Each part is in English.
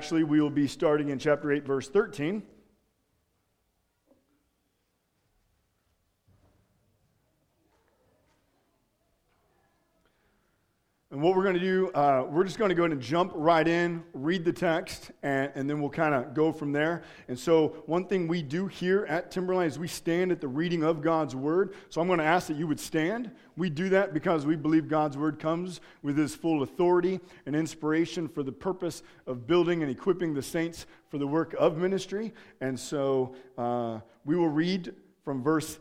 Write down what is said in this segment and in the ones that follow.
Actually, we will be starting in chapter 8, verse 13. And what we're going to do, uh, we're just going to go ahead and jump right in, read the text, and, and then we'll kind of go from there. And so, one thing we do here at Timberline is we stand at the reading of God's word. So, I'm going to ask that you would stand. We do that because we believe God's word comes with his full authority and inspiration for the purpose of building and equipping the saints for the work of ministry. And so, uh, we will read from verse,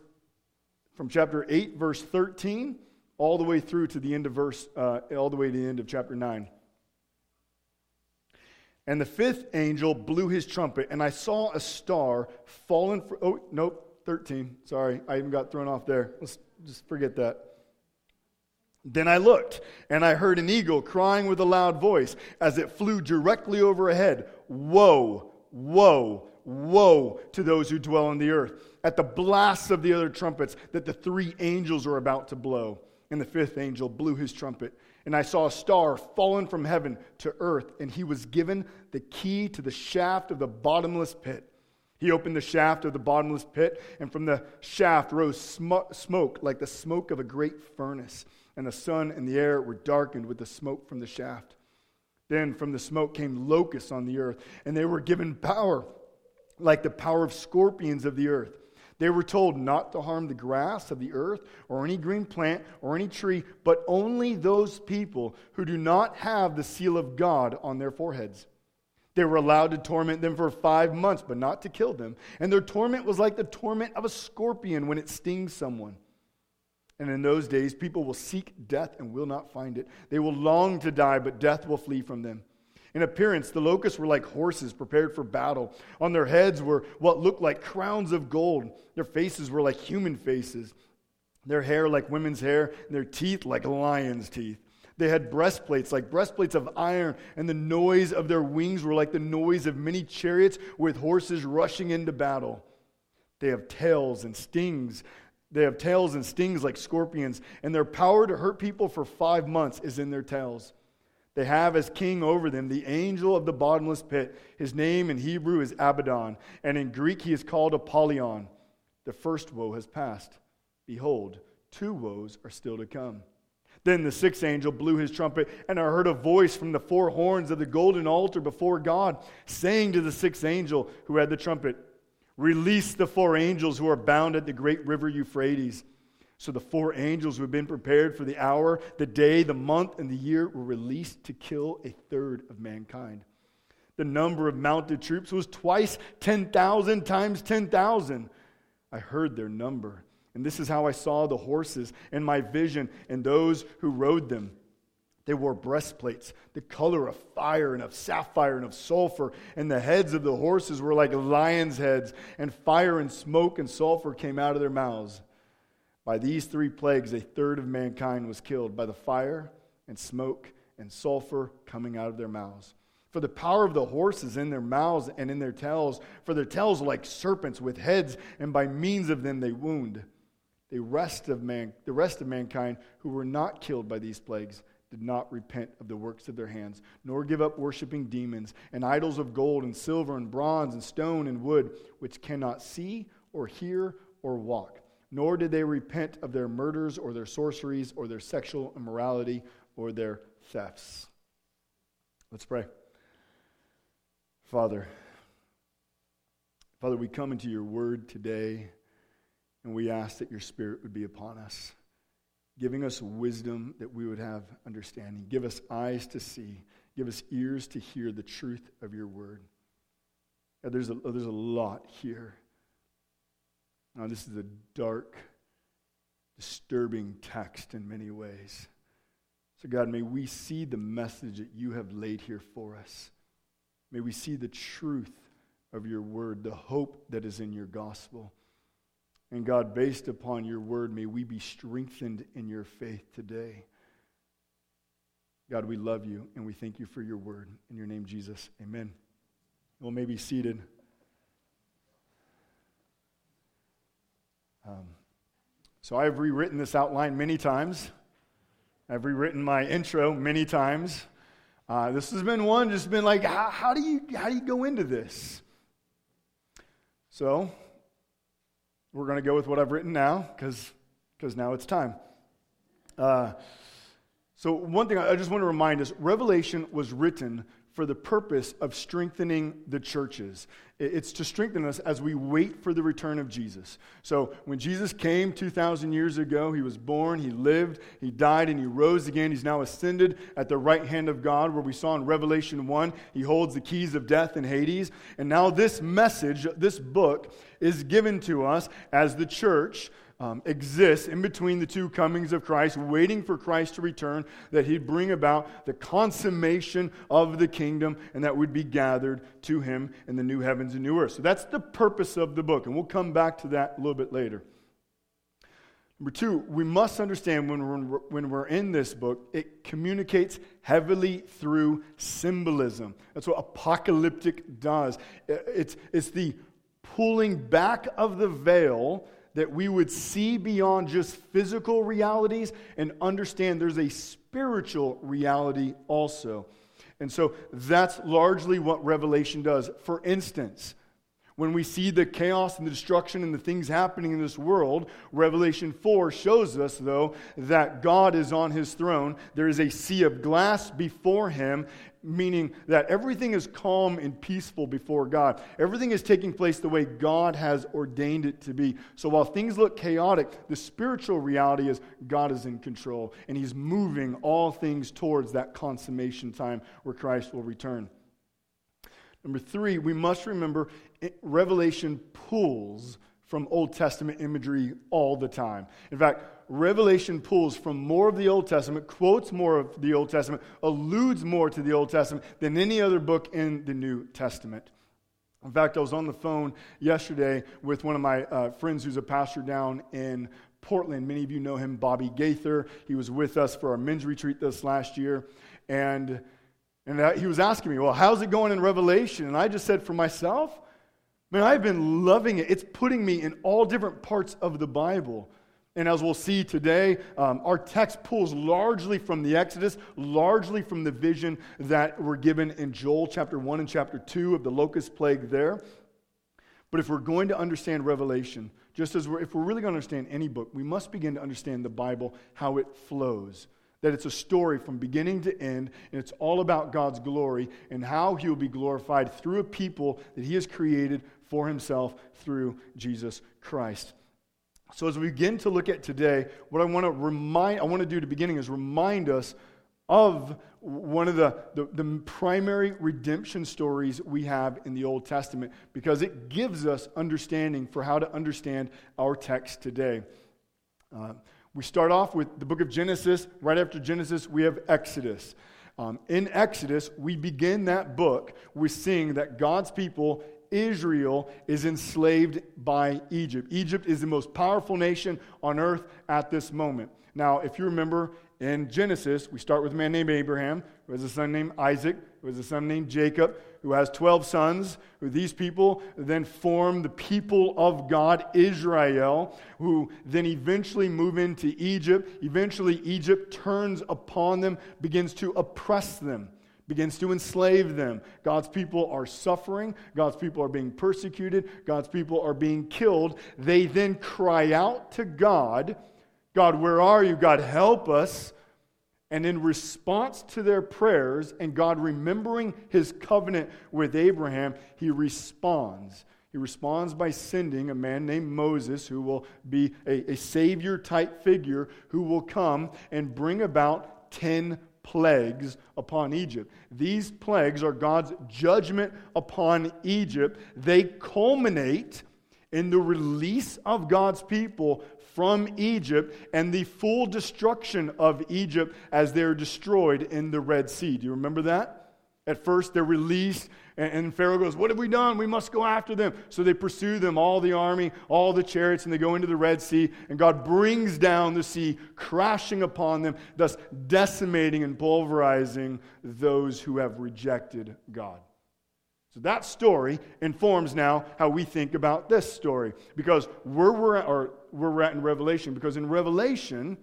from chapter 8, verse 13 all the way through to the end of verse, uh, all the way to the end of chapter 9. And the fifth angel blew his trumpet, and I saw a star fallen from, oh, nope, 13. Sorry, I even got thrown off there. Let's just forget that. Then I looked, and I heard an eagle crying with a loud voice as it flew directly overhead Woe, woe, woe to those who dwell on the earth, at the blast of the other trumpets that the three angels are about to blow. And the fifth angel blew his trumpet, and I saw a star fallen from heaven to earth, and he was given the key to the shaft of the bottomless pit. He opened the shaft of the bottomless pit, and from the shaft rose sm- smoke like the smoke of a great furnace, and the sun and the air were darkened with the smoke from the shaft. Then from the smoke came locusts on the earth, and they were given power like the power of scorpions of the earth. They were told not to harm the grass of the earth or any green plant or any tree, but only those people who do not have the seal of God on their foreheads. They were allowed to torment them for five months, but not to kill them. And their torment was like the torment of a scorpion when it stings someone. And in those days, people will seek death and will not find it. They will long to die, but death will flee from them. In appearance, the locusts were like horses prepared for battle. On their heads were what looked like crowns of gold. Their faces were like human faces, their hair like women's hair, and their teeth like lions' teeth. They had breastplates like breastplates of iron, and the noise of their wings were like the noise of many chariots with horses rushing into battle. They have tails and stings. They have tails and stings like scorpions, and their power to hurt people for five months is in their tails. They have as king over them the angel of the bottomless pit. His name in Hebrew is Abaddon, and in Greek he is called Apollyon. The first woe has passed. Behold, two woes are still to come. Then the sixth angel blew his trumpet, and I heard a voice from the four horns of the golden altar before God, saying to the sixth angel who had the trumpet, Release the four angels who are bound at the great river Euphrates. So the four angels who had been prepared for the hour, the day, the month, and the year were released to kill a third of mankind. The number of mounted troops was twice 10,000 times 10,000. I heard their number. And this is how I saw the horses in my vision and those who rode them. They wore breastplates, the color of fire and of sapphire and of sulfur, and the heads of the horses were like lions' heads, and fire and smoke and sulfur came out of their mouths. By these three plagues, a third of mankind was killed by the fire and smoke and sulfur coming out of their mouths. For the power of the horses in their mouths and in their tails, for their tails are like serpents with heads, and by means of them they wound. The rest of, man, the rest of mankind who were not killed by these plagues did not repent of the works of their hands, nor give up worshiping demons and idols of gold and silver and bronze and stone and wood, which cannot see or hear or walk nor did they repent of their murders or their sorceries or their sexual immorality or their thefts. Let's pray. Father, Father, we come into your word today and we ask that your spirit would be upon us, giving us wisdom that we would have understanding. Give us eyes to see, give us ears to hear the truth of your word. God, there's a, there's a lot here. Now, this is a dark, disturbing text in many ways. So, God, may we see the message that you have laid here for us. May we see the truth of your word, the hope that is in your gospel. And God, based upon your word, may we be strengthened in your faith today. God, we love you and we thank you for your word. In your name, Jesus, amen. Well, may be seated. Um, so I've rewritten this outline many times. I've rewritten my intro many times. Uh, this has been one just been like, how, how, do you, how do you go into this? So, we're going to go with what I've written now because because now it's time. Uh, so, one thing I just want to remind us Revelation was written for the purpose of strengthening the churches. It's to strengthen us as we wait for the return of Jesus. So, when Jesus came 2,000 years ago, he was born, he lived, he died, and he rose again. He's now ascended at the right hand of God, where we saw in Revelation 1, he holds the keys of death and Hades. And now, this message, this book, is given to us as the church um, exists in between the two comings of Christ, waiting for Christ to return, that he'd bring about the consummation of the kingdom and that we'd be gathered to him in the new heavens and new earth. So that's the purpose of the book, and we'll come back to that a little bit later. Number two, we must understand when we're, when we're in this book, it communicates heavily through symbolism. That's what apocalyptic does. It's, it's the pulling back of the veil that we would see beyond just physical realities and understand there's a spiritual reality also. And so that's largely what Revelation does. For instance, when we see the chaos and the destruction and the things happening in this world, Revelation 4 shows us, though, that God is on his throne. There is a sea of glass before him, meaning that everything is calm and peaceful before God. Everything is taking place the way God has ordained it to be. So while things look chaotic, the spiritual reality is God is in control and he's moving all things towards that consummation time where Christ will return. Number three, we must remember eh, Revelation pulls from Old Testament imagery all the time. In fact, Revelation pulls from more of the Old Testament, quotes more of the Old Testament, alludes more to the Old Testament than any other book in the New Testament. In fact, I was on the phone yesterday with one of my uh, friends who's a pastor down in Portland. Many of you know him, Bobby Gaither. He was with us for our men's retreat this last year. And and he was asking me, Well, how's it going in Revelation? And I just said, For myself, man, I've been loving it. It's putting me in all different parts of the Bible. And as we'll see today, um, our text pulls largely from the Exodus, largely from the vision that were given in Joel chapter 1 and chapter 2 of the locust plague there. But if we're going to understand Revelation, just as we're, if we're really going to understand any book, we must begin to understand the Bible, how it flows that it's a story from beginning to end, and it's all about God's glory and how He will be glorified through a people that He has created for Himself through Jesus Christ. So, as we begin to look at today, what I want to remind, I want to do at the beginning is remind us of one of the, the, the, primary redemption stories we have in the Old Testament because it gives us understanding for how to understand our text today. Uh, we start off with the book of Genesis. Right after Genesis, we have Exodus. Um, in Exodus, we begin that book with seeing that God's people, Israel, is enslaved by Egypt. Egypt is the most powerful nation on earth at this moment. Now, if you remember in Genesis, we start with a man named Abraham, who has a son named Isaac, who has a son named Jacob, who has 12 sons, who these people then form the people of God, Israel, who then eventually move into Egypt. Eventually, Egypt turns upon them, begins to oppress them, begins to enslave them. God's people are suffering. God's people are being persecuted. God's people are being killed. They then cry out to God God, where are you? God, help us. And in response to their prayers and God remembering his covenant with Abraham, he responds. He responds by sending a man named Moses, who will be a, a savior type figure, who will come and bring about 10 plagues upon Egypt. These plagues are God's judgment upon Egypt. They culminate in the release of God's people from Egypt and the full destruction of Egypt as they're destroyed in the Red Sea. Do you remember that? At first, they're released, and, Pharaoh goes, What have we done? We must go after them. So they pursue them, all the army, all the chariots, and they go into the Red Sea, and God brings down the sea, crashing upon them, thus decimating and pulverizing those who have rejected God. So that story informs now how we think about this story. Because where we're at, or where we're at in Revelation, because in Revelation,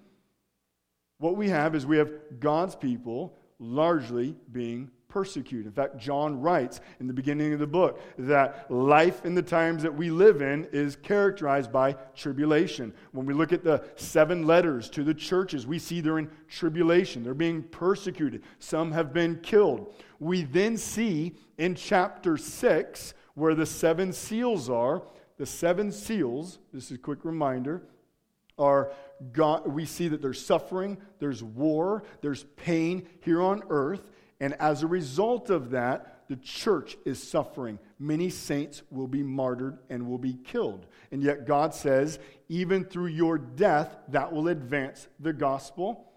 what we have is we have God's people largely being persecuted. In fact, John writes in the beginning of the book that life in the times that we live in is characterized by tribulation. When we look at the seven letters to the churches, we see they're in tribulation. They're being persecuted. Some have been killed. We then see in chapter 6 where the seven seals are. The seven seals, this is a quick reminder, are God, we see that there's suffering, there's war, there's pain here on earth, and as a result of that, the church is suffering. Many saints will be martyred and will be killed. And yet, God says, even through your death, that will advance the gospel.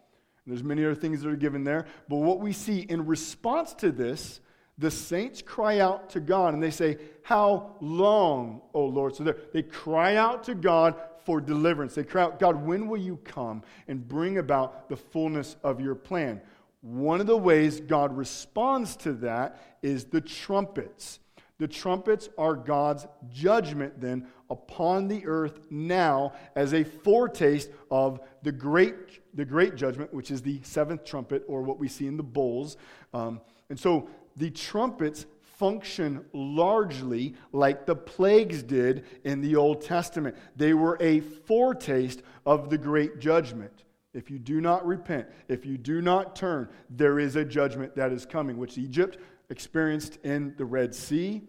And there's many other things that are given there. But what we see in response to this, the saints cry out to God and they say, How long, O Lord? So they cry out to God for deliverance. They cry out, God, when will you come and bring about the fullness of your plan? One of the ways God responds to that is the trumpets. The trumpets are God's judgment then upon the earth now as a foretaste of the great, the great judgment, which is the seventh trumpet, or what we see in the bowls. Um, and so the trumpets function largely like the plagues did in the Old Testament. They were a foretaste of the great judgment. If you do not repent, if you do not turn, there is a judgment that is coming, which Egypt experienced in the Red Sea,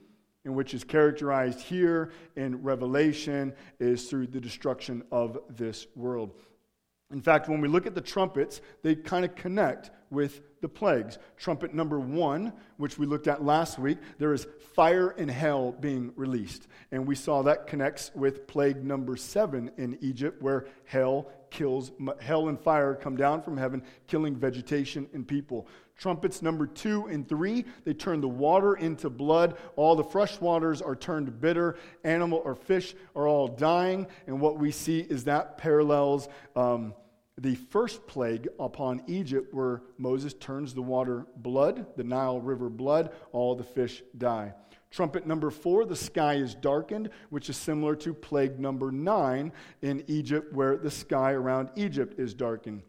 and which is characterized here in Revelation, is through the destruction of this world. In fact, when we look at the trumpets, they kind of connect with the plagues. Trumpet number one, which we looked at last week, there is fire and hell being released. And we saw that connects with plague number seven in Egypt, where hell kills, hell and fire come down from heaven, killing vegetation and people. Trumpets number two and three, they turn the water into blood. All the fresh waters are turned bitter. Animal or fish are all dying. And what we see is that parallels um, the first plague upon Egypt, where Moses turns the water blood, the Nile River blood, all the fish die. Trumpet number four, the sky is darkened, which is similar to plague number nine in Egypt, where the sky around Egypt is darkened.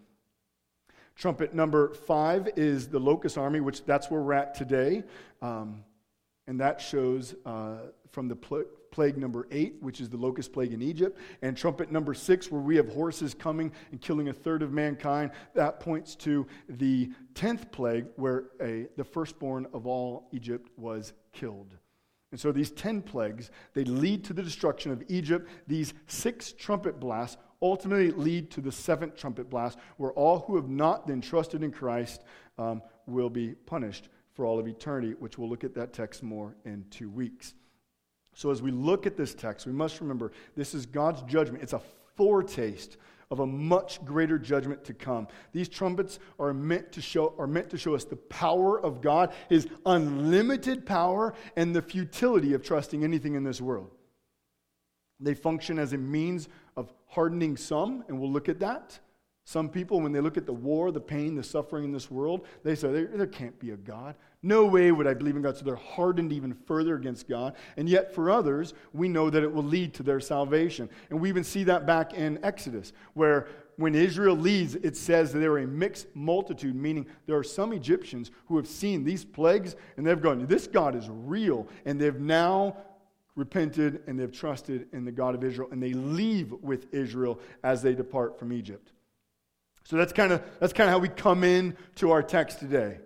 Trumpet number five is the locust army, which that's where we're at today. Um, and that shows uh, from the pl- plague number eight, which is the locust plague in Egypt, and trumpet number six, where we have horses coming and killing a third of mankind. That points to the tenth plague, where a, the firstborn of all Egypt was killed. And so these ten plagues, they lead to the destruction of Egypt. These six trumpet blasts ultimately lead to the seventh trumpet blast, where all who have not then trusted in Christ um, will be punished for all of eternity, which we'll look at that text more in two weeks. So, as we look at this text, we must remember this is God's judgment. It's a foretaste of a much greater judgment to come. These trumpets are meant to show, are meant to show us the power of God, His unlimited power, and the futility of trusting anything in this world. They function as a means of hardening some, and we'll look at that. Some people, when they look at the war, the pain, the suffering in this world, they say, there, there, can't be a God. No way would I believe in God. So they're hardened even further against God. And yet, for others, we know that it will lead to their salvation. And we even see that back in Exodus, where when Israel leads, it says that they are a mixed multitude, meaning there are some Egyptians who have seen these plagues and they've gone, This God is real. And they've now repented and they've trusted in the God of Israel. And they leave with Israel as they depart from Egypt. So that's kind of that's kind of how we come in to our text today.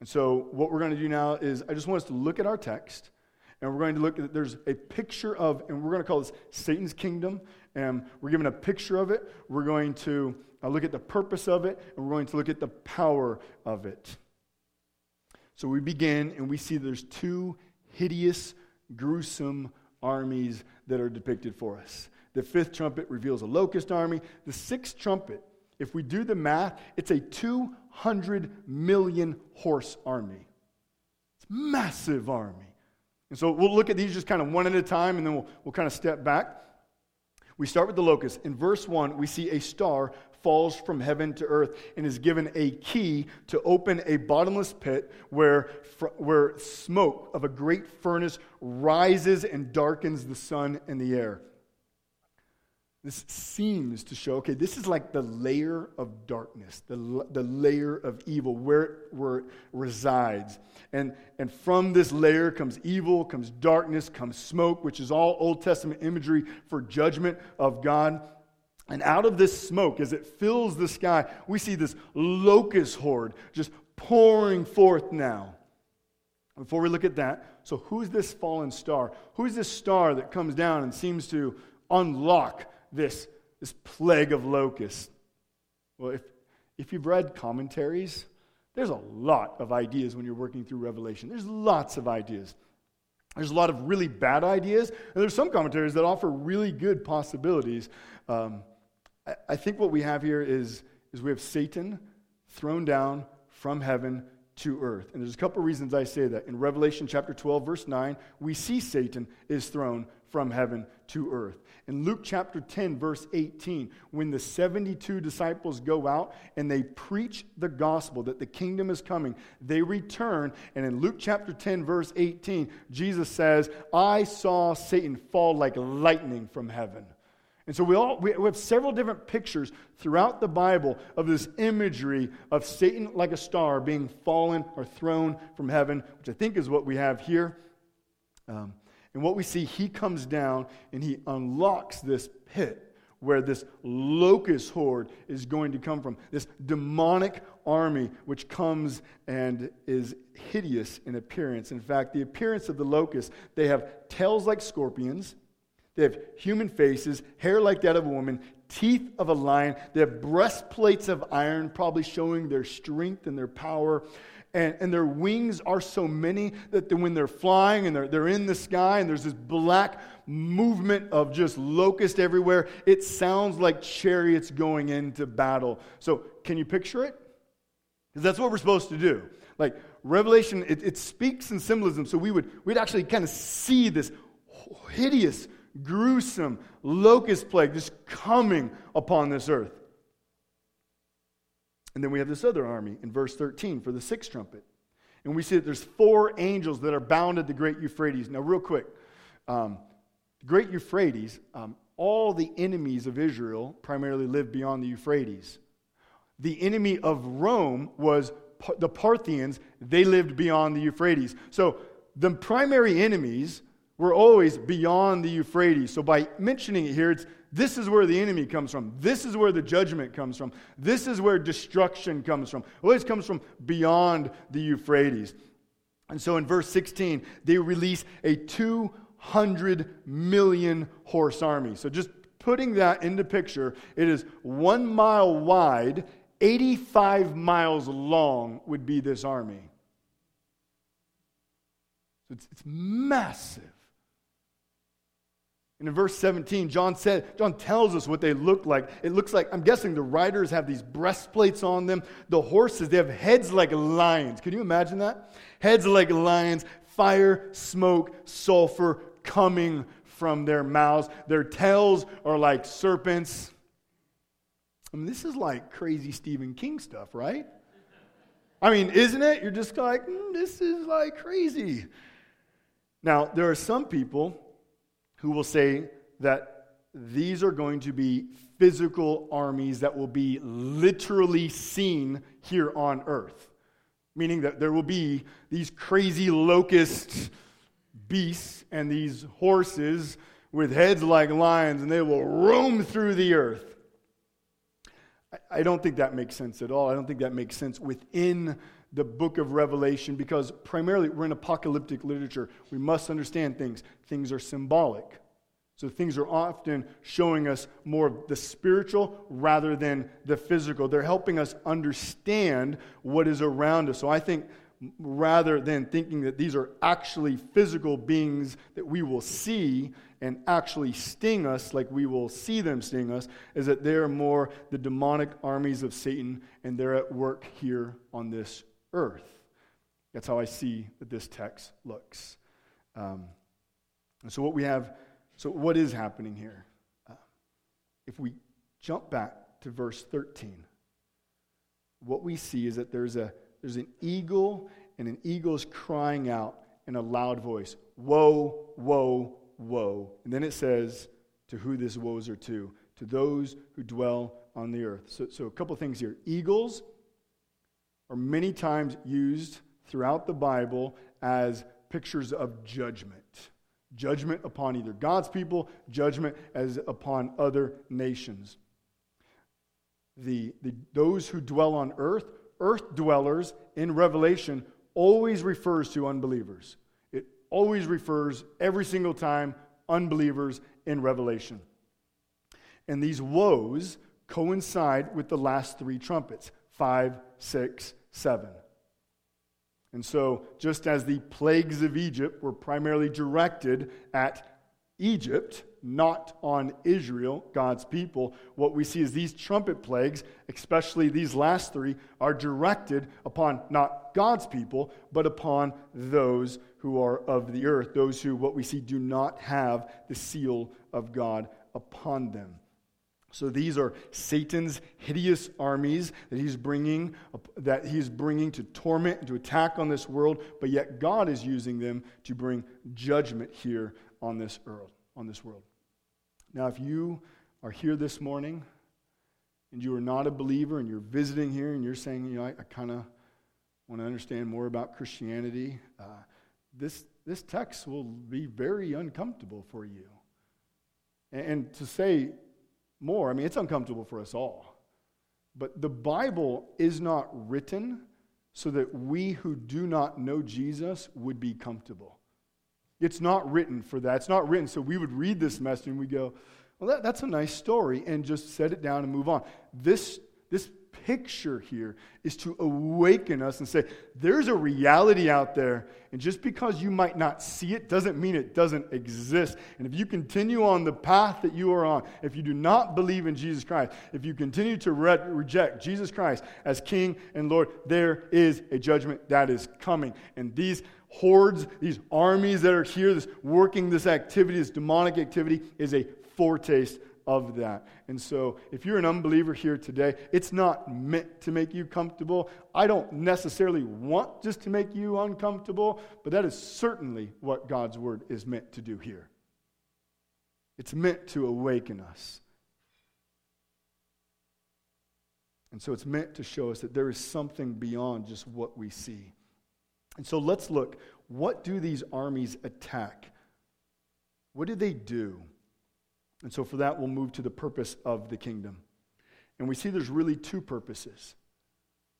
And so what we're going to do now is I just want us to look at our text and we're going to look at there's a picture of and we're going to call this Satan's kingdom and we're given a picture of it. We're going to uh, look at the purpose of it and we're going to look at the power of it. So we begin and we see there's two hideous gruesome armies that are depicted for us. The fifth trumpet reveals a locust army. The sixth trumpet, if we do the math, it's a 200 million horse army. It's massive army. And so we'll look at these just kind of one at a time and then we'll, we'll kind of step back. We start with the locust. In verse 1, we see a star falls from heaven to earth and is given a key to open a bottomless pit where, where smoke of a great furnace rises and darkens the sun and the air. This seems to show, okay, this is like the layer of darkness, the, the layer of evil, where, where it resides. And, and from this layer comes evil, comes darkness, comes smoke, which is all Old Testament imagery for judgment of God. And out of this smoke, as it fills the sky, we see this locust horde just pouring forth now. Before we look at that, so who's this fallen star? Who's this star that comes down and seems to unlock this, this plague of locusts? Well, if, if you've read commentaries, there's a lot of ideas when you're working through Revelation. There's lots of ideas. There's a lot of really bad ideas, and there's some commentaries that offer really good possibilities. Um, I, I think what we have here is, is we have Satan thrown down from heaven to earth. And there's a couple reasons I say that. In Revelation chapter 12, verse 9, we see Satan is thrown from heaven to earth. In Luke chapter 10, verse 18, when the 72 disciples go out and they preach the gospel that the kingdom is coming, they return. And in Luke chapter 10, verse 18, Jesus says, I saw Satan fall like lightning from heaven. And so we, all, we have several different pictures throughout the Bible of this imagery of Satan like a star being fallen or thrown from heaven, which I think is what we have here. Um, and what we see, he comes down and he unlocks this pit where this locust horde is going to come from. This demonic army which comes and is hideous in appearance. In fact, the appearance of the locust, they have tails like scorpions they have human faces, hair like that of a woman, teeth of a lion. They have breastplates of iron, probably showing their strength and their power. And, and their wings are so many that when they're flying and they're, they're in the sky and there's this black movement of just locust everywhere, it sounds like chariots going into battle. So, can you picture it? Because that's what we're supposed to do. Like, Revelation, it, it speaks in symbolism, so we would we'd actually kind of see this hideous gruesome locust plague just coming upon this earth. And then we have this other army in verse 13 for the sixth trumpet. And we see that there's four angels that are bound at the great Euphrates. Now, real quick, um, the great Euphrates, um, all the enemies of Israel primarily lived beyond the Euphrates. The enemy of Rome was the Parthians, they lived beyond the Euphrates. So the primary enemies were always beyond the Euphrates. So by mentioning it here, it's this is where the enemy comes from. This is where the judgment comes from. This is where destruction comes from. Always comes from beyond the Euphrates. And so in verse 16, they release a 200 million horse army. So just putting that into picture, it is one mile wide, 85 miles long would be this army. It's, it's massive. And in verse 17, John said, John tells us what they look like. It looks like, I'm guessing the riders have these breastplates on them. The horses, they have heads like lions. Can you imagine that? Heads like lions, fire, smoke, sulfur coming from their mouths. Their tails are like serpents. I mean, this is like crazy Stephen King stuff, right? I mean, isn't it? You're just like, mm, this is like crazy. Now, there are some people who will say that these are going to be physical armies that will be literally seen here on earth. Meaning that there will be these crazy locust beasts and these horses with heads like lions, and they will roam through the earth. I don't think that makes sense at all. I don't think that makes sense within the book of Revelation because primarily we're in apocalyptic literature. We must understand things. Things are symbolic. So things are often showing us more of the spiritual rather than the physical. They're helping us understand what is around us. So I think rather than thinking that these are actually physical beings that we will see and actually sting us like we will see them sting us, is that they're more the demonic armies of Satan and they're at work here on this earth. That's how I see that this text looks. Um, and so, what we have, so what is happening here? Uh, if we jump back to verse 13, what we see is that there's, a, there's an eagle, and an eagle is crying out in a loud voice Woe, woe, woe. And then it says, To who this woes are to? to those who dwell on the earth. So, so a couple things here. Eagles are many times used throughout the Bible as pictures of judgment. Judgment upon either God's people, judgment as upon other nations. The, the, those who dwell on earth, earth dwellers in Revelation, always refers to unbelievers. It always refers every single time unbelievers in Revelation. And these woes coincide with the last three trumpets five, six, seven. And so, just as the plagues of Egypt were primarily directed at Egypt, not on Israel, God's people, what we see is these trumpet plagues, especially these last three, are directed upon not God's people, but upon those who are of the earth, those who, what we see, do not have the seal of God upon them. So these are Satan's hideous armies that he's bringing that he's bringing to torment to attack on this world, but yet God is using them to bring judgment here on this world, on this world. Now if you are here this morning and you are not a believer and you're visiting here and you're saying, you know, I, I kind of want to understand more about Christianity, uh, this, this text will be very uncomfortable for you. And, and to say more. I mean, it's uncomfortable for us all. But the Bible is not written so that we who do not know Jesus would be comfortable. It's not written for that. It's not written so we would read this message and we go, well, that, that's a nice story, and just set it down and move on. This, this picture here is to awaken us and say, there's a reality out there, and just because you might not see it doesn't mean it doesn't exist. And if you continue on the path that you are on, if you do not believe in Jesus Christ, if you continue to re- reject Jesus Christ as King and Lord, there is a judgment that is coming. And these hordes, these armies that are here, this working this activity, this demonic activity, is a foretaste of that. And so, if you're an unbeliever here today, it's not meant to make you comfortable. I don't necessarily want just to make you uncomfortable, but that is certainly what God's word is meant to do here. It's meant to awaken us. And so, it's meant to show us that there is something beyond just what we see. And so, let's look. What do these armies attack? What do they do? And so, for that, we'll move to the purpose of the kingdom. And we see there's really two purposes.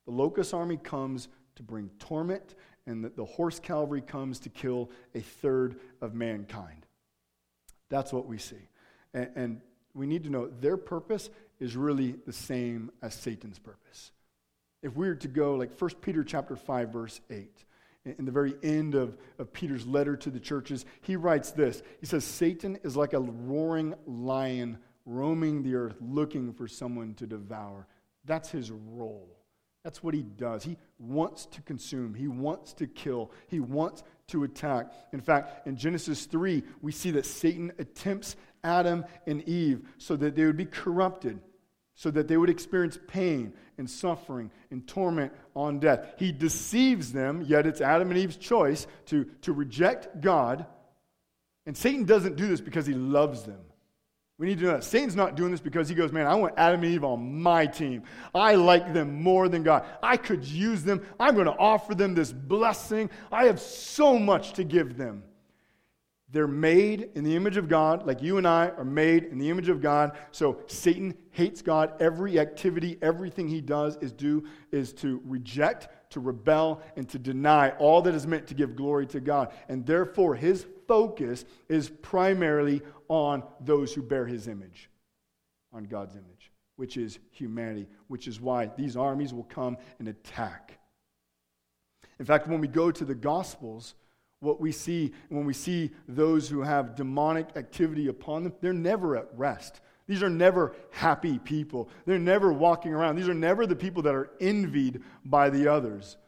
The locust army comes to bring torment, and the, the horse cavalry comes to kill a third of mankind. That's what we see. And, and we need to know their purpose is really the same as Satan's purpose. If we were to go like 1 Peter chapter 5, verse 8, in the very end of, of Peter's letter to the churches, he writes this. He says, Satan is like a roaring lion roaming the earth looking for someone to devour. That's his role. That's what he does. He wants to consume, he wants to kill, he wants to attack. In fact, in Genesis 3, we see that Satan attempts Adam and Eve so that they would be corrupted so that they would experience pain and suffering and torment on death. He deceives them, yet it's Adam and Eve's choice to, to reject God. And Satan doesn't do this because he loves them. We need to know that. Satan's not doing this because he goes, Man, I want Adam and Eve on my team. I like them more than God. I could use them. I'm going to offer them this blessing. I have so much to give them. They're made in the image of God, like you and I are made in the image of God. So Satan hates God. Every activity, everything he does is do is to reject, to rebel, and to deny all that is meant to give glory to God. And therefore, his focus is primarily on those who bear his image, on God's image, which is humanity, which is why these armies will come and attack. In fact, when we go to the Gospels, what we see when we see those who have demonic activity upon them, they're never at rest. These are never happy people. They're never walking around. These are never the people that are envied by the others.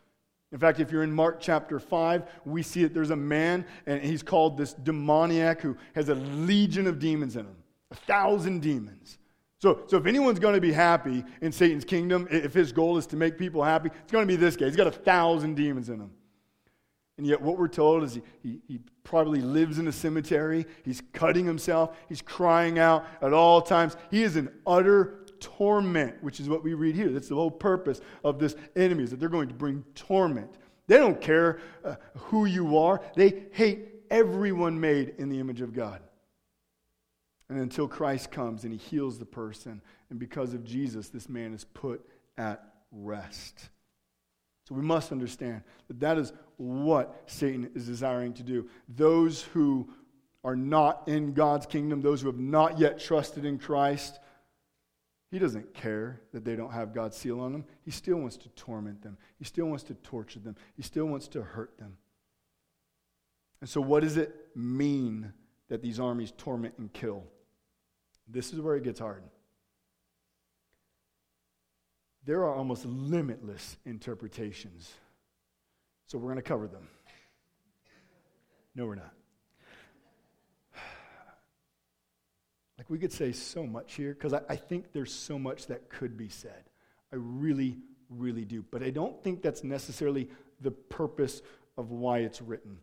In fact, if you're in Mark chapter 5, we see that there's a man, and he's called this demoniac who has a legion of demons in him, a thousand demons. So, so if anyone's going to be happy in Satan's kingdom, if his goal is to make people happy, it's going to be this guy. He's got a thousand demons in him. And yet, what we're told is he, he, he, probably lives in a cemetery. He's cutting himself. He's crying out at all times. He is in utter torment, which is what we read here. That's the whole purpose of this enemy, is that they're going to bring torment. They don't care uh, who you are, they hate everyone made in the image of God. And until Christ comes and he heals the person, and because of Jesus, this man is put at rest. So we must understand that that is what Satan is desiring to do. Those who are not in God's kingdom, those who have not yet trusted in Christ, he doesn't care that they don't have God's seal on them. He still wants to torment them, he still wants to torture them, he still wants to hurt them. And so, what does it mean that these armies torment and kill? This is where it gets hard. There are almost limitless interpretations. So, we're going to cover them. No, we're not. Like, we could say so much here because I, I think there's so much that could be said. I really, really do. But I don't think that's necessarily the purpose of why it's written.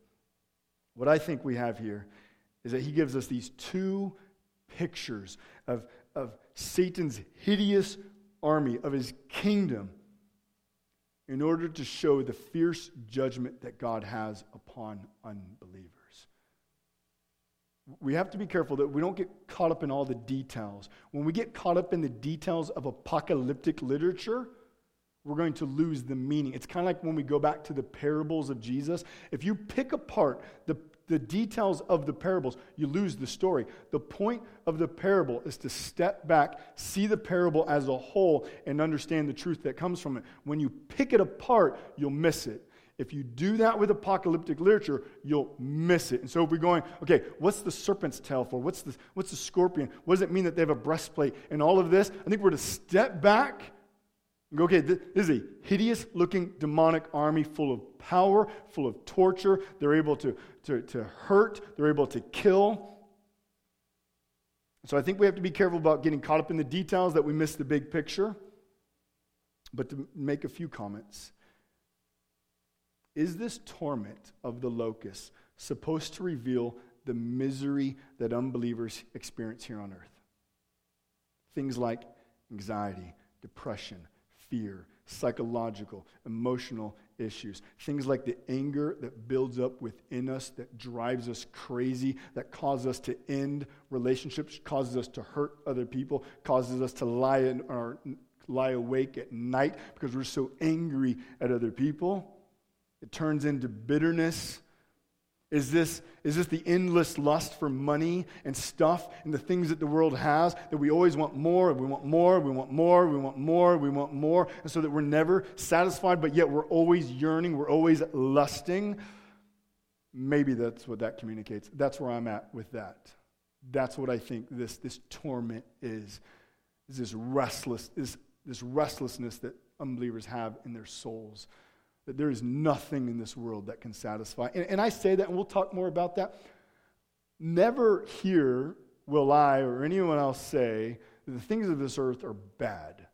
What I think we have here is that he gives us these two pictures of, of Satan's hideous army, of his kingdom, in order to show the fierce judgment that God has upon unbelievers. We have to be careful that we don't get caught up in all the details. When we get caught up in the details of apocalyptic literature, we're going to lose the meaning. It's kind of like when we go back to the parables of Jesus. If you pick apart the, the details of the parables, you lose the story. The point of the parable is to step back, see the parable as a whole, and understand the truth that comes from it. When you pick it apart, you'll miss it. If you do that with apocalyptic literature, you'll miss it. And so if we're going, okay, what's the serpent's tail for? What's the, what's the scorpion? What does it mean that they have a breastplate? And all of this, I think we're to step back okay, this is a hideous looking demonic army full of power, full of torture. They're able to, to, to hurt, they're able to kill. So I think we have to be careful about getting caught up in the details that we miss the big picture. But to make a few comments. Is this torment of the locusts supposed to reveal the misery that unbelievers experience here on earth? Things like anxiety, depression, fear, psychological, emotional issues. Things like the anger that builds up within us, that drives us crazy, that causes us to end relationships, causes us to hurt other people, causes us to lie, in, or lie awake at night because we're so angry at other people. It turns into bitterness. Is this, is this the endless lust for money and stuff and the things that the world has that we always want more, we want more, we want more, we want more, we want more, and so that we're never satisfied, but yet we're always yearning, we're always lusting? Maybe that's what that communicates. That's where I'm at with that. That's what I think this, this torment is. Is this restless, this, this restlessness that unbelievers have in their souls that there is nothing in this world that can satisfy. And, and I say that, and we'll talk more about that. Never here will I or anyone else say that the things of this earth are bad.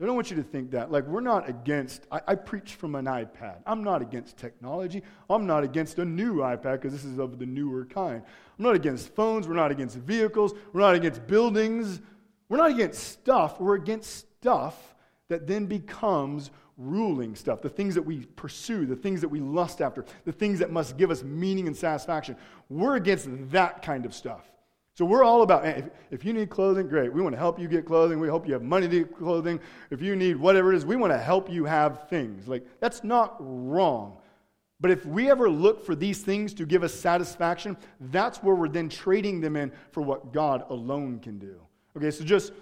I don't want you to think that. Like, we're not against, I, I, preach from an iPad. I'm not against technology. I'm not against a new iPad because this is of the newer kind. I'm not against phones. We're not against vehicles. We're not against buildings. We're not against stuff. We're against stuff that then becomes ruling stuff, the things that we pursue, the things that we lust after, the things that must give us meaning and satisfaction. We're against that kind of stuff. So we're all about if, if you need clothing, great. We want to help you get clothing. We hope you have money to get clothing. If you need whatever it is, we want to help you have things. Like, that's not wrong. But if we ever look for these things to give us satisfaction, that's where we're then trading them in for what God alone can do. Okay, so just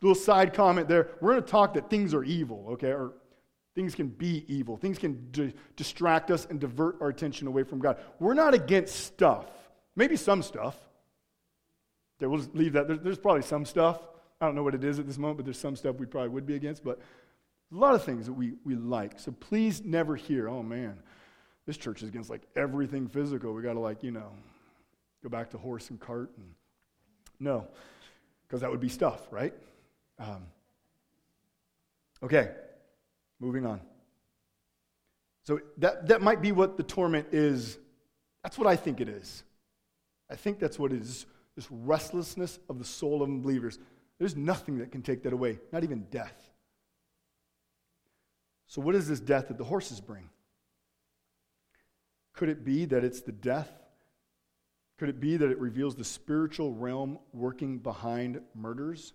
little side comment there. We're going to talk that things are evil, okay? Or things can be evil. Things can d- distract us and divert our attention away from God. We're not against stuff. Maybe some stuff. Okay, we'll leave that. There's, there's probably some stuff. I don't know what it is at this moment, but there's some stuff we probably would be against. But a lot of things that we, we like. So please never hear, oh man, this church is against like everything physical. We got to like, you know, go back to horse and cart. And... No, because that would be stuff, right? Um, okay, moving on. So that, that might be what the torment is. That's what I think it is. I think that's what it is this restlessness of the soul of believers. There's nothing that can take that away, not even death. So, what is this death that the horses bring? Could it be that it's the death? Could it be that it reveals the spiritual realm working behind murders,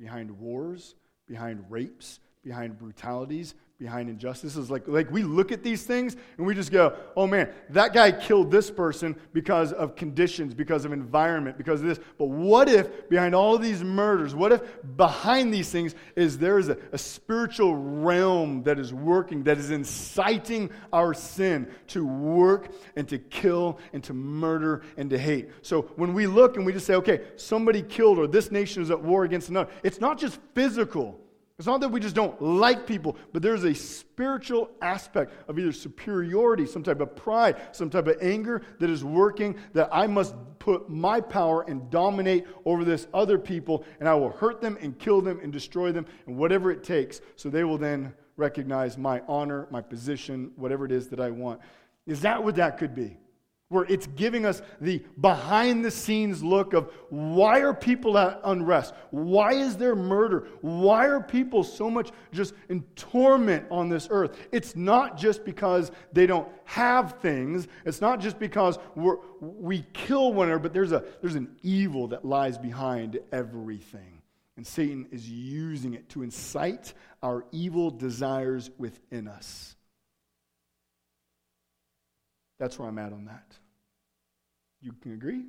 behind wars, behind rapes, behind brutalities, behind injustices. Like, like we look at these things and we just go, oh man, that guy killed this person because of conditions, because of environment, because of this. But what if behind all these murders, what if behind these things is there is a, a spiritual realm that is working, that is inciting our sin to work and to kill and to murder and to hate? So when we look and we just say, okay, somebody killed or this nation is at war against another, it's not just physical. It's not that we just don't like people, but there's a spiritual aspect of either superiority, some type of pride, some type of anger that is working that I must put my power and dominate over this other people, and I will hurt them and kill them and destroy them and whatever it takes, so they will then recognize my honor, my position, whatever it is that I want. Is that what that could be? Where it's giving us the behind the scenes look of why are people at unrest? Why is there murder? Why are people so much just in torment on this earth? It's not just because they don't have things. It's not just because we kill one another, but there's, a, there's an evil that lies behind everything. And Satan is using it to incite our evil desires within us. That's where I'm at on that. You can agree,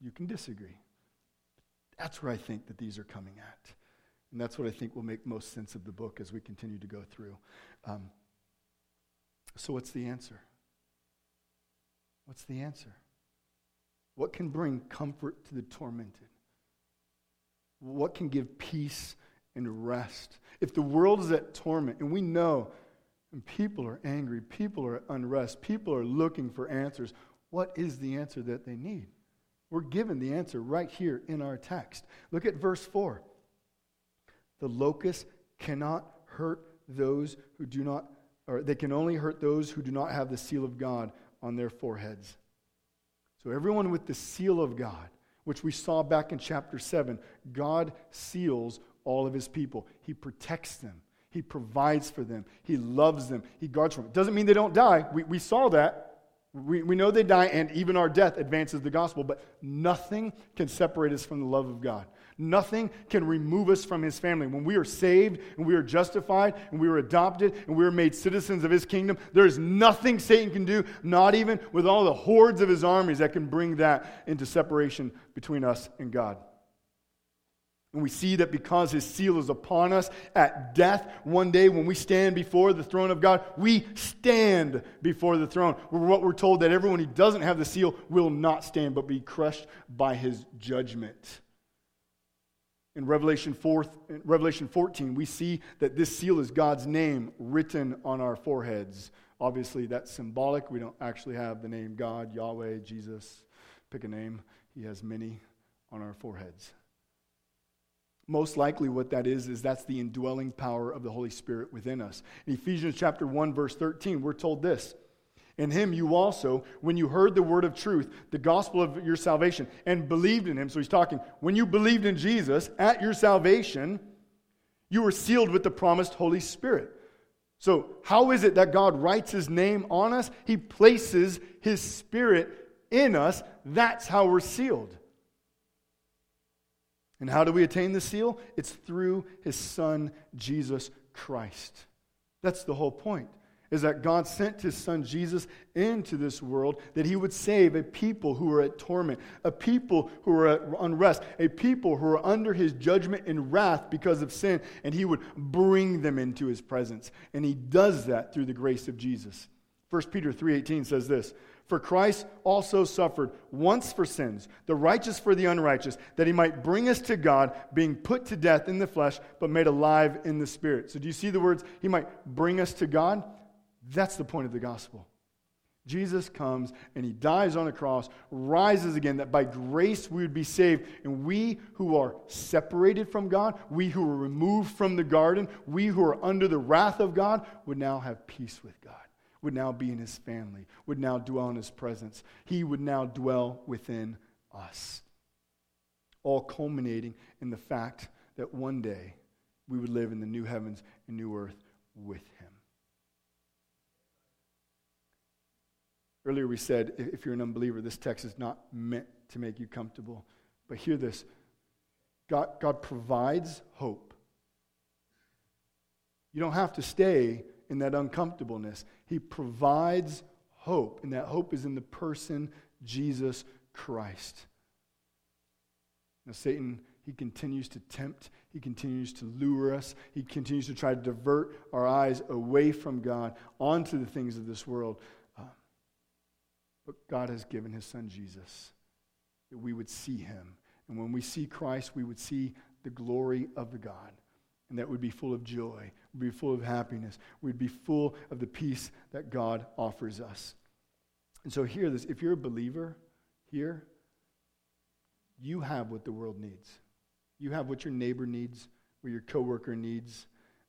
you can disagree. That's where I think that these are coming at. And that's what I think will make most sense of the book as we continue to go through. Um, so, what's the answer? What's the answer? What can bring comfort to the tormented? What can give peace and rest? If the world is at torment, and we know and people are angry, people are unrest, people are looking for answers, what is the answer that they need? We're given the answer right here in our text. Look at verse 4. The locust cannot hurt those who do not, or they can only hurt those who do not have the seal of God on their foreheads. So, everyone with the seal of God, which we saw back in chapter 7, God seals all of his people. He protects them, He provides for them, He loves them, He guards them. It doesn't mean they don't die. We, we saw that. We, we know they die, and even our death advances the gospel, but nothing can separate us from the love of God. Nothing can remove us from his family. When we are saved and we are justified and we are adopted and we are made citizens of his kingdom, there is nothing Satan can do, not even with all the hordes of his armies, that can bring that into separation between us and God. And we see that because his seal is upon us at death, one day when we stand before the throne of God, we stand before the throne. What we're told that everyone who doesn't have the seal will not stand, but be crushed by his judgment. In Revelation, 4, in Revelation 14, we see that this seal is God's name written on our foreheads. Obviously, that's symbolic. We don't actually have the name God, Yahweh, Jesus. Pick a name. He has many on our foreheads. Most likely, what that is, is that's the indwelling power of the Holy Spirit within us. In Ephesians chapter 1, verse 13, we're told this In him you also, when you heard the word of truth, the gospel of your salvation, and believed in him. So he's talking, when you believed in Jesus at your salvation, you were sealed with the promised Holy Spirit. So, how is it that God writes his name on us? He places his spirit in us. That's how we're sealed. And how do we attain the seal? It's through his son, Jesus Christ. That's the whole point. Is that God sent his son Jesus into this world that he would save a people who are at torment, a people who are at unrest, a people who are under his judgment and wrath because of sin, and he would bring them into his presence. And he does that through the grace of Jesus. 1 Peter 3:18 says this, for Christ also suffered once for sins, the righteous for the unrighteous, that he might bring us to God, being put to death in the flesh, but made alive in the spirit. So, do you see the words, he might bring us to God? That's the point of the gospel. Jesus comes and he dies on a cross, rises again, that by grace we would be saved. And we who are separated from God, we who are removed from the garden, we who are under the wrath of God, would now have peace with God would now be in his family, would now dwell in his presence. He would now dwell within us. All culminating in the fact that one day we would live in the new heavens and new earth with him. Earlier we said if you're an unbeliever, this text is not meant to make you comfortable. But hear this God, God provides hope. You don't have to stay in that uncomfortableness. He provides hope, and that hope is in the person Jesus Christ. Now, Satan, he continues to tempt, he continues to lure us, he continues to try to divert our eyes away from God onto the things of this world. Uh, but God has given his son Jesus that we would see him. And when we see Christ, we would see the glory of the God. And that would be full of joy, would be full of happiness, we'd be full of the peace that God offers us. And so, hear this if you're a believer here, you have what the world needs. You have what your neighbor needs, what your coworker needs,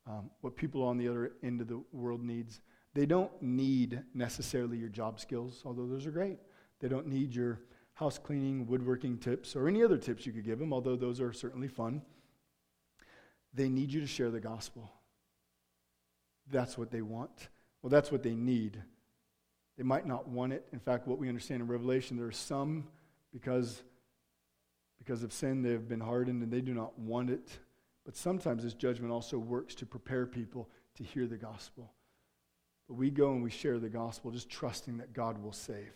um, what people on the other end of the world needs. They don't need necessarily your job skills, although those are great. They don't need your house cleaning, woodworking tips, or any other tips you could give them, although those are certainly fun. They need you to share the gospel. That's what they want. Well, that's what they need. They might not want it. In fact, what we understand in Revelation, there are some, because, because of sin, they have been hardened and they do not want it. But sometimes this judgment also works to prepare people to hear the gospel. But we go and we share the gospel just trusting that God will save.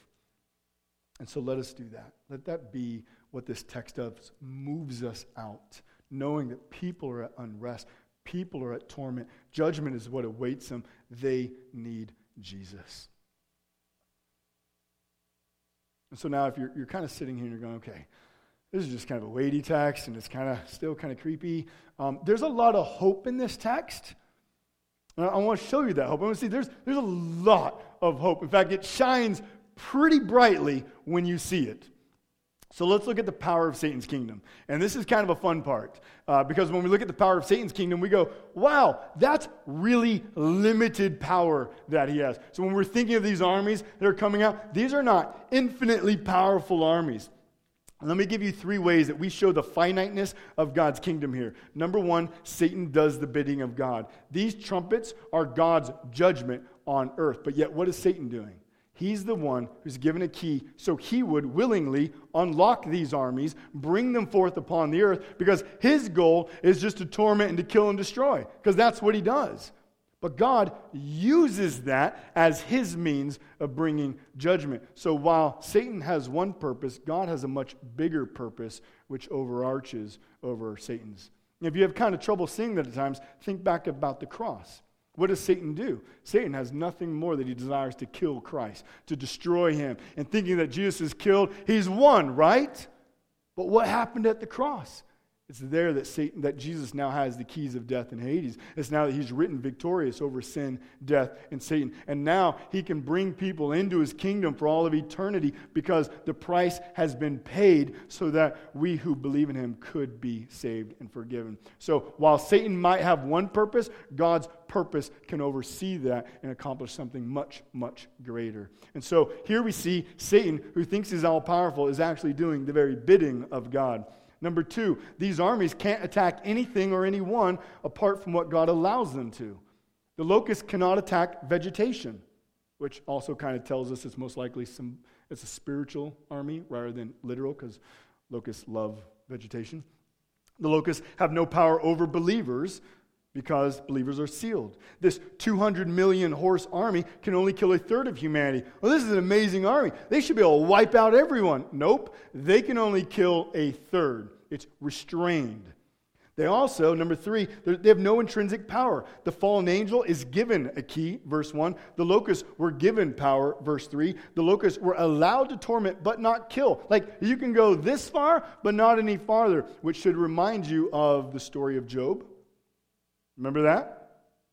And so let us do that. Let that be what this text does moves us out, knowing that people are at unrest, people are at torment. Judgment is what awaits them. They need Jesus. And so now, if you're, you're kind of sitting here and you're going, okay, this is just kind of a weighty text and it's kind of still kind of creepy, um, there's a lot of hope in this text. And I want to show you that hope. I want to see there's, there's a lot of hope. In fact, it shines pretty brightly when you see it. So let's look at the power of Satan's kingdom. And this is kind of a fun part uh, because when we look at the power of Satan's kingdom, we go, wow, that's really limited power that he has. So when we're thinking of these armies that are coming out, these are not infinitely powerful armies. Let me give you three ways that we show the finiteness of God's kingdom here. Number one, Satan does the bidding of God. These trumpets are God's judgment on earth. But yet, what is Satan doing? He's the one who's given a key so he would willingly unlock these armies, bring them forth upon the earth, because his goal is just to torment and to kill and destroy, because that's what he does. But God uses that as his means of bringing judgment. So while Satan has one purpose, God has a much bigger purpose which overarches over Satan's. If you have kind of trouble seeing that at times, think back about the cross. What does Satan do? Satan has nothing more that he desires to kill Christ, to destroy him. And thinking that Jesus is killed, he's won, right? But what happened at the cross? It's there that Satan, that Jesus now has the keys of death and Hades. It's now that he's written victorious over sin, death, and Satan. And now he can bring people into his kingdom for all of eternity because the price has been paid so that we who believe in him could be saved and forgiven. So while Satan might have one purpose, God's purpose can oversee that and accomplish something much, much greater. And so here we see Satan, who thinks he's all powerful, is actually doing the very bidding of God. Number two, these armies can't attack anything or anyone apart from what God allows them to. The locusts cannot attack vegetation, which also kind of tells us it's most likely some, it's a spiritual army rather than literal, because locusts love vegetation. The locusts have no power over believers because believers are sealed. This 200 million horse army can only kill a third of humanity. Well, this is an amazing army. They should be able to wipe out everyone. Nope, they can only kill a third. It's restrained. They also, number three, they have no intrinsic power. The fallen angel is given a key, verse 1. The locusts were given power, verse 3. The locusts were allowed to torment but not kill. Like, you can go this far, but not any farther, which should remind you of the story of Job. Remember that?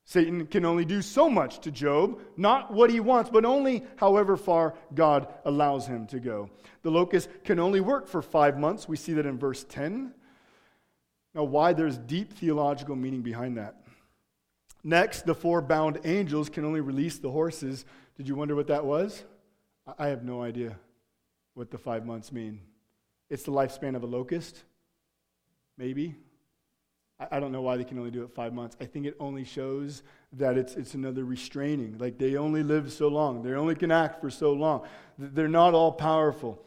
Satan can only do so much to Job, not what he wants, but only however far God allows him to go. The locust can only work for five months. We see that in verse 10. Now, why there's deep theological meaning behind that. Next, the four bound angels can only release the horses Did you wonder what that was? I have no idea what the five months mean. It's the lifespan of a locust, maybe. I don't know why they can only do it five months. I think it only shows that it's, it's another restraining. Like they only live so long, they only can act for so long. They're not all powerful.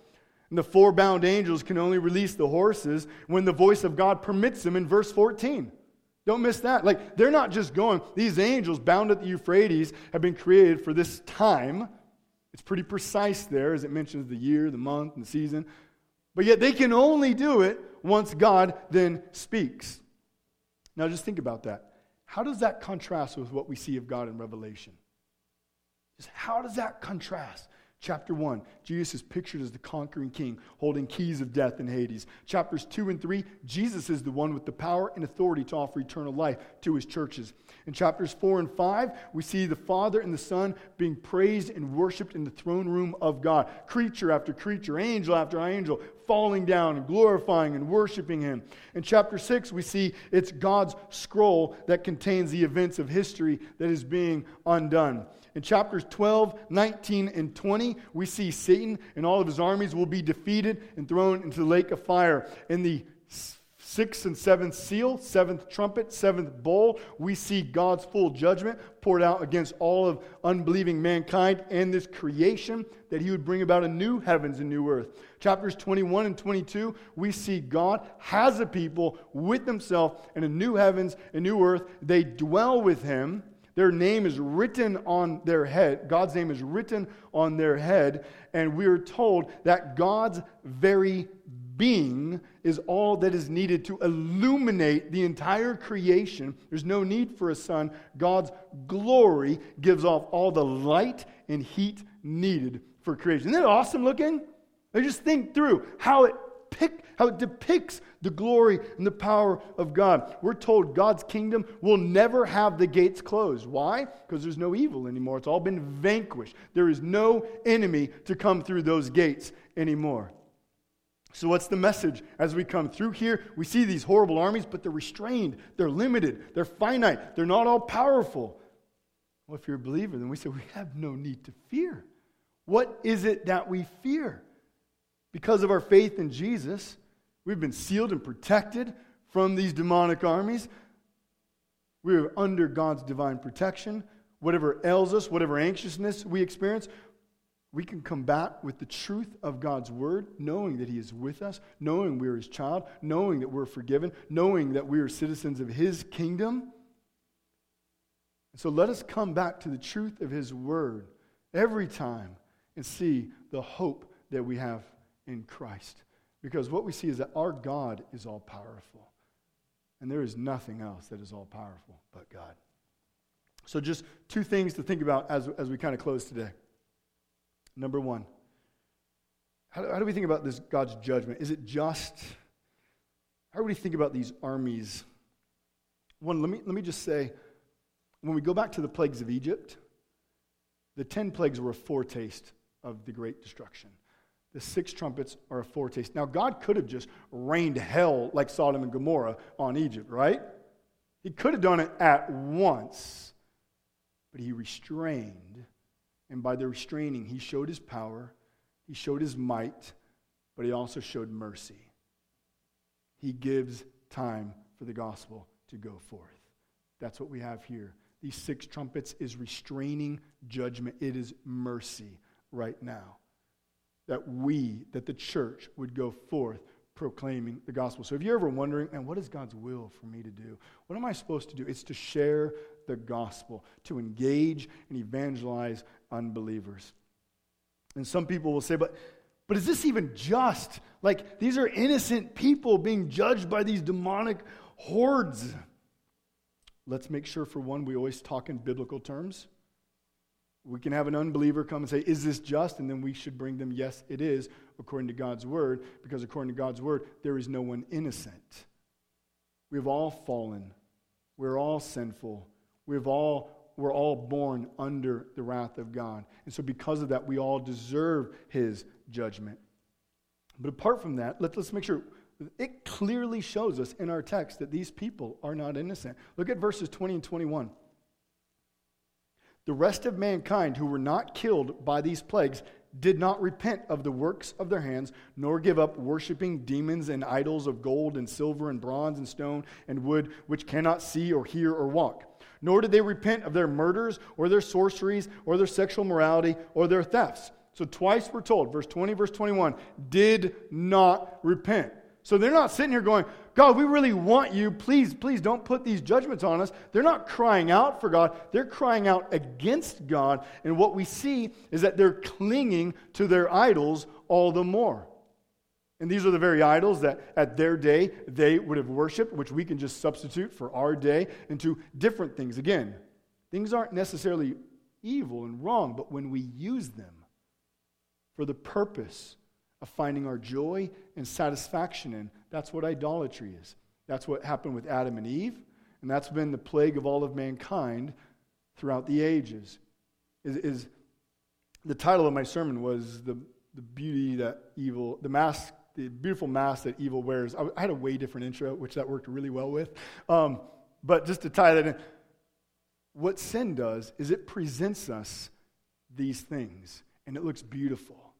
And the four bound angels can only release the horses when the voice of God permits them in verse 14. Don't miss that. Like they're not just going, these angels bound at the Euphrates have been created for this time. It's pretty precise there as it mentions the year, the month, and the season. But yet they can only do it once God then speaks. Now just think about that. How does that contrast with what we see of God in Revelation? Just how does that contrast? Chapter 1, Jesus is pictured as the conquering king holding keys of death and Hades. Chapters 2 and 3, Jesus is the one with the power and authority to offer eternal life to his churches. In chapters 4 and 5, we see the Father and the Son being praised and worshiped in the throne room of God. Creature after creature, angel after angel, falling down and glorifying and worshiping him. In chapter 6, we see it's God's scroll that contains the events of history that is being undone. In chapters 12, 19, and 20, we see Satan and all of his armies will be defeated and thrown into the lake of fire. In the sixth and seventh seal, seventh trumpet, seventh bowl, we see God's full judgment poured out against all of unbelieving mankind and this creation, that he would bring about a new heavens and new earth. Chapters 21 and 22, we see God has a people with himself in a new heavens and new earth. They dwell with him their name is written on their head. God's name is written on their head. And we are told that God's very being is all that is needed to illuminate the entire creation. There's no need for a sun. God's glory gives off all the light and heat needed for creation. Isn't it awesome looking? I just think through how it pick, how it depicts the glory and the power of God. We're told God's kingdom will never have the gates closed. Why? Because there's no evil anymore. It's all been vanquished. There is no enemy to come through those gates anymore. So, what's the message? As we come through here, we see these horrible armies, but they're restrained, they're limited, they're finite, they're not all powerful. Well, if you're a believer, then we say we have no need to fear. What is it that we fear? Because of our faith in Jesus, we've been sealed and protected from these demonic armies. We're under God's divine protection. Whatever ails us, whatever anxiousness we experience, we can combat with the truth of God's word, knowing that He is with us, knowing we're His child, knowing that we're forgiven, knowing that we are citizens of His kingdom. And so let us come back to the truth of His word every time and see the hope that we have in Christ. Because what we see is that our God is all powerful. And there is nothing else that is all powerful but God. So, just two things to think about as, as we kind of close today. Number one, how do, how do we think about this God's judgment? Is it just? How do we think about these armies? One, let me, let me just say, when we go back to the plagues of Egypt, the 10 plagues were a foretaste of the great destruction. The six trumpets are a foretaste. Now, God could have just rained hell like Sodom and Gomorrah on Egypt, right? He could have done it at once, but he restrained. And by the restraining, he showed his power, he showed his might, but he also showed mercy. He gives time for the gospel to go forth. That's what we have here. These six trumpets is restraining judgment, it is mercy right now that we, that the church would go forth proclaiming the gospel. So if you're ever wondering, man, what is God's will for me to do? What am I supposed to do? It's to share the gospel, to engage and evangelize unbelievers. And some people will say, but but is this even just? Like these are innocent people being judged by these demonic hordes. Let's make sure for one we always talk in biblical terms. We can have an unbeliever come and say, Is this just? And then we should bring them, Yes, it is, according to God's word, because according to God's word, there is no one innocent. We've all fallen. We're all sinful. We've all, we're all born under the wrath of God. And so, because of that, we all deserve his judgment. But apart from that, let, let's make sure it clearly shows us in our text that these people are not innocent. Look at verses 20 and 21. The rest of mankind who were not killed by these plagues did not repent of the works of their hands, nor give up worshiping demons and idols of gold and silver and bronze and stone and wood, which cannot see or hear or walk. Nor did they repent of their murders or their sorceries or their sexual morality or their thefts. So, twice we're told, verse 20, verse 21, did not repent. So they're not sitting here going, God, we really want you. Please, please don't put these judgments on us. They're not crying out for God. They're crying out against God. And what we see is that they're clinging to their idols all the more. And these are the very idols that at their day they would have worshiped, which we can just substitute for our day into different things. Again, things aren't necessarily evil and wrong, but when we use them for the purpose of finding our joy and satisfaction in. That's what idolatry is. That's what happened with Adam and Eve, and that's been the plague of all of mankind throughout the ages. Is, is the title of my sermon was the, the beauty that evil, the mask, the beautiful mask that evil wears. I, I had a way different intro, which that worked really well with. Um, but just to tie that in, what sin does is it presents us these things, and it looks beautiful.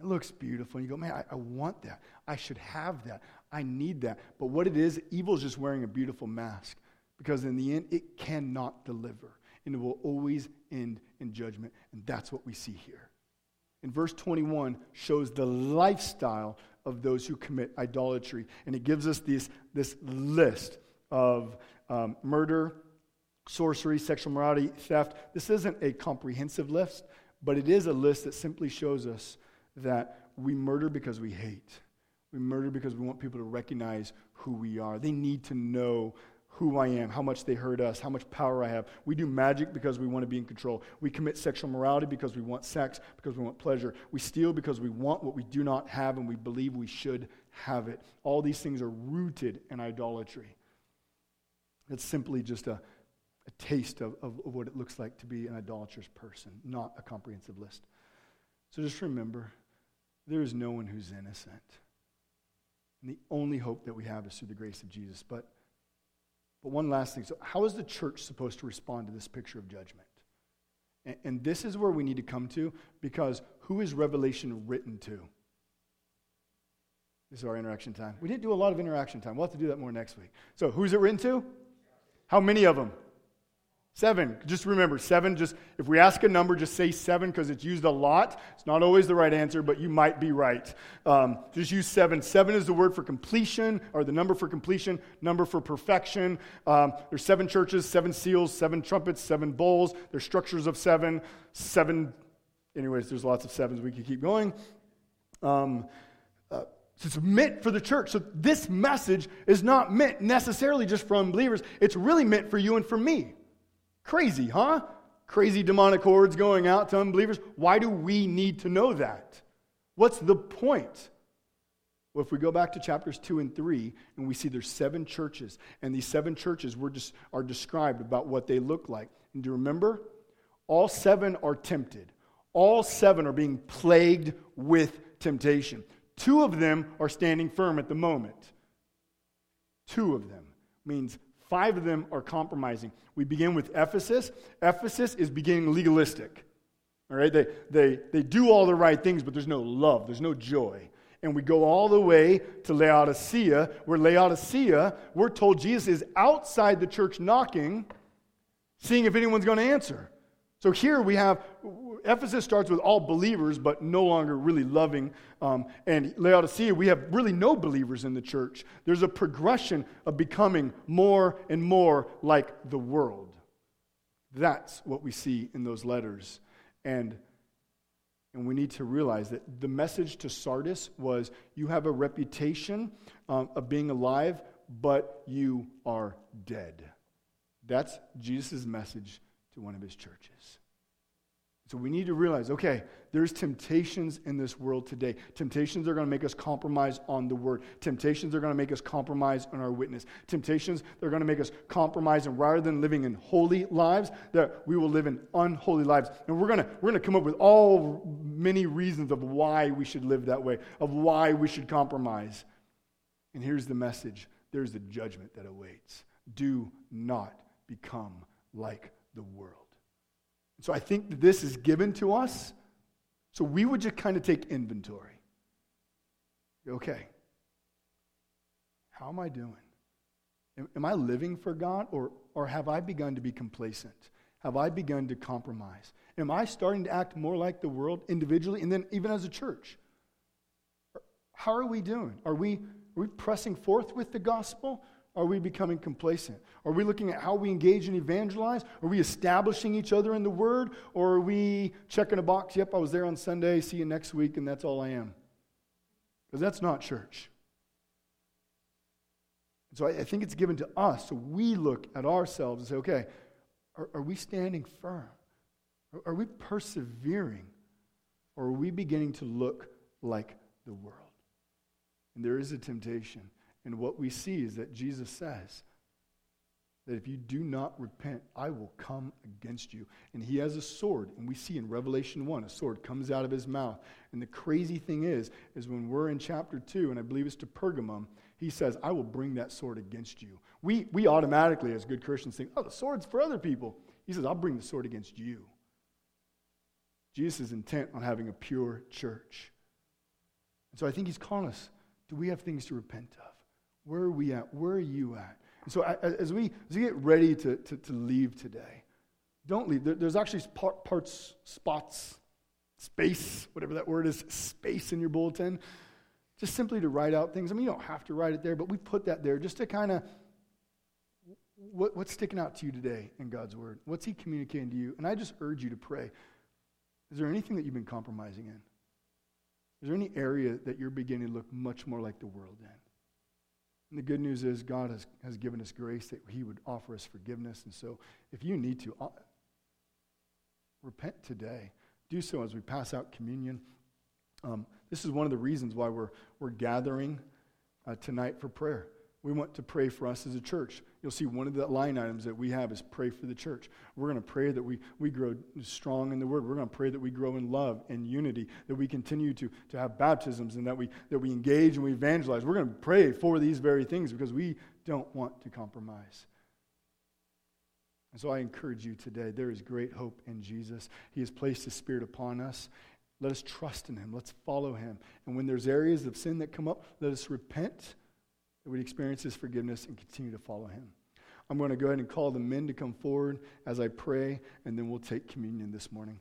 It looks beautiful. And you go, man, I, I, want that. I should have that. I need that. But what it is, evil is just wearing a beautiful mask because in the end, it cannot deliver. And it will always end in judgment. And that's what we see here. In verse 21 shows the lifestyle of those who commit idolatry. And it gives us this, this list of um, murder, sorcery, sexual morality, theft. This isn't a comprehensive list, but it is a list that simply shows us that we murder because we hate. We murder because we want people to recognize who we are. They need to know who I am, how much they hurt us, how much power I have. We do magic because we want to be in control. We commit sexual morality because we want sex, because we want pleasure. We steal because we want what we do not have and we believe we should have it. All these things are rooted in idolatry. It's simply just a, a taste of, of, of what it looks like to be an idolatrous person, not a comprehensive list. So just remember there is no one who's innocent. And the only hope that we have is through the grace of Jesus. But, but one last thing. So, how is the church supposed to respond to this picture of judgment? And, and this is where we need to come to because who is Revelation written to? This is our interaction time. We didn't do a lot of interaction time. We'll have to do that more next week. So, who's it written to? How many of them? Seven. Just remember, seven, just if we ask a number, just say seven because it's used a lot. It's not always the right answer, but you might be right. Um, just use seven. Seven is the word for completion, or the number for completion, number for perfection. Um, there's seven churches, seven seals, seven trumpets, seven bowls. There's structures of seven, seven. Anyways, there's lots of sevens. We could keep going. Um, uh, it's meant for the church. So this message is not meant necessarily just for unbelievers. It's really meant for you and for me. Crazy, huh? Crazy demonic hordes going out to unbelievers. Why do we need to know that? What's the point? Well, if we go back to chapters 2 and 3, and we see there's seven churches, and these seven churches were just, are described about what they look like. And do you remember? All seven are tempted. All seven are being plagued with temptation. Two of them are standing firm at the moment. Two of them means Five of them are compromising. We begin with Ephesus. Ephesus is beginning legalistic. All right, they, they, they do all the right things, but there's no love, there's no joy. And we go all the way to Laodicea, where Laodicea, we're told Jesus is outside the church knocking, seeing if anyone's going to answer. So here we have Ephesus starts with all believers, but no longer really loving. Um, and Laodicea, we have really no believers in the church. There's a progression of becoming more and more like the world. That's what we see in those letters. And, and we need to realize that the message to Sardis was you have a reputation um, of being alive, but you are dead. That's Jesus' message to one of his churches. So we need to realize okay, there's temptations in this world today. Temptations are going to make us compromise on the word. Temptations are going to make us compromise on our witness. Temptations they're going to make us compromise and rather than living in holy lives, that we will live in unholy lives. And we're going to we're going to come up with all many reasons of why we should live that way, of why we should compromise. And here's the message. There's the judgment that awaits. Do not become like the world. So I think that this is given to us. So we would just kind of take inventory. Okay. How am I doing? Am I living for God or, or have I begun to be complacent? Have I begun to compromise? Am I starting to act more like the world individually and then even as a church? How are we doing? Are we, are we pressing forth with the gospel? Are we becoming complacent? Are we looking at how we engage and evangelize? Are we establishing each other in the word? Or are we checking a box? Yep, I was there on Sunday. See you next week, and that's all I am. Because that's not church. So I, I, think it's given to us. So we look at ourselves and say, okay, are, are we standing firm? Are, are we persevering? Or are we beginning to look like the world? And there is a temptation. And what we see is that Jesus says that if you do not repent, I will come against you. And he has a sword. And we see in Revelation 1, a sword comes out of his mouth. And the crazy thing is, is when we're in chapter 2, and I believe it's to Pergamum, he says, I will bring that sword against you. We, we automatically, as good Christians, think, oh, the sword's for other people. He says, I'll bring the sword against you. Jesus is intent on having a pure church. And so I think he's calling us do we have things to repent of? Where are we at? Where are you at? And so as we, as we get ready to, to, to leave today, don't leave. there's actually parts, spots, space, whatever that word is, space in your bulletin just simply to write out things. I mean, you don't have to write it there, but we put that there just to kind of what, what's sticking out to you today in God's Word? What's He communicating to you? And I just urge you to pray. Is there anything that you've been compromising in? Is there any area that you're beginning to look much more like the world in? And the good news is God has, has given us grace that He would offer us forgiveness. And so if you need to, uh, repent today. Do so as we pass out communion. Um, this is one of the reasons why we're, we're gathering uh, tonight for prayer. We want to pray for us as a church. You'll see one of the line items that we have is pray for the church. We're going to pray that we, we grow strong in the word. We're going to pray that we grow in love and unity, that we continue to, to have baptisms and that we, that we engage and we evangelize. We're going to pray for these very things because we don't want to compromise. And so I encourage you today, there is great hope in Jesus. He has placed His Spirit upon us, let us trust in him. Let's follow him. And when there's areas of sin that come up, let us repent that we experience his forgiveness and continue to follow him. I'm going to go ahead and call the men to come forward as I pray, and then we'll take communion this morning.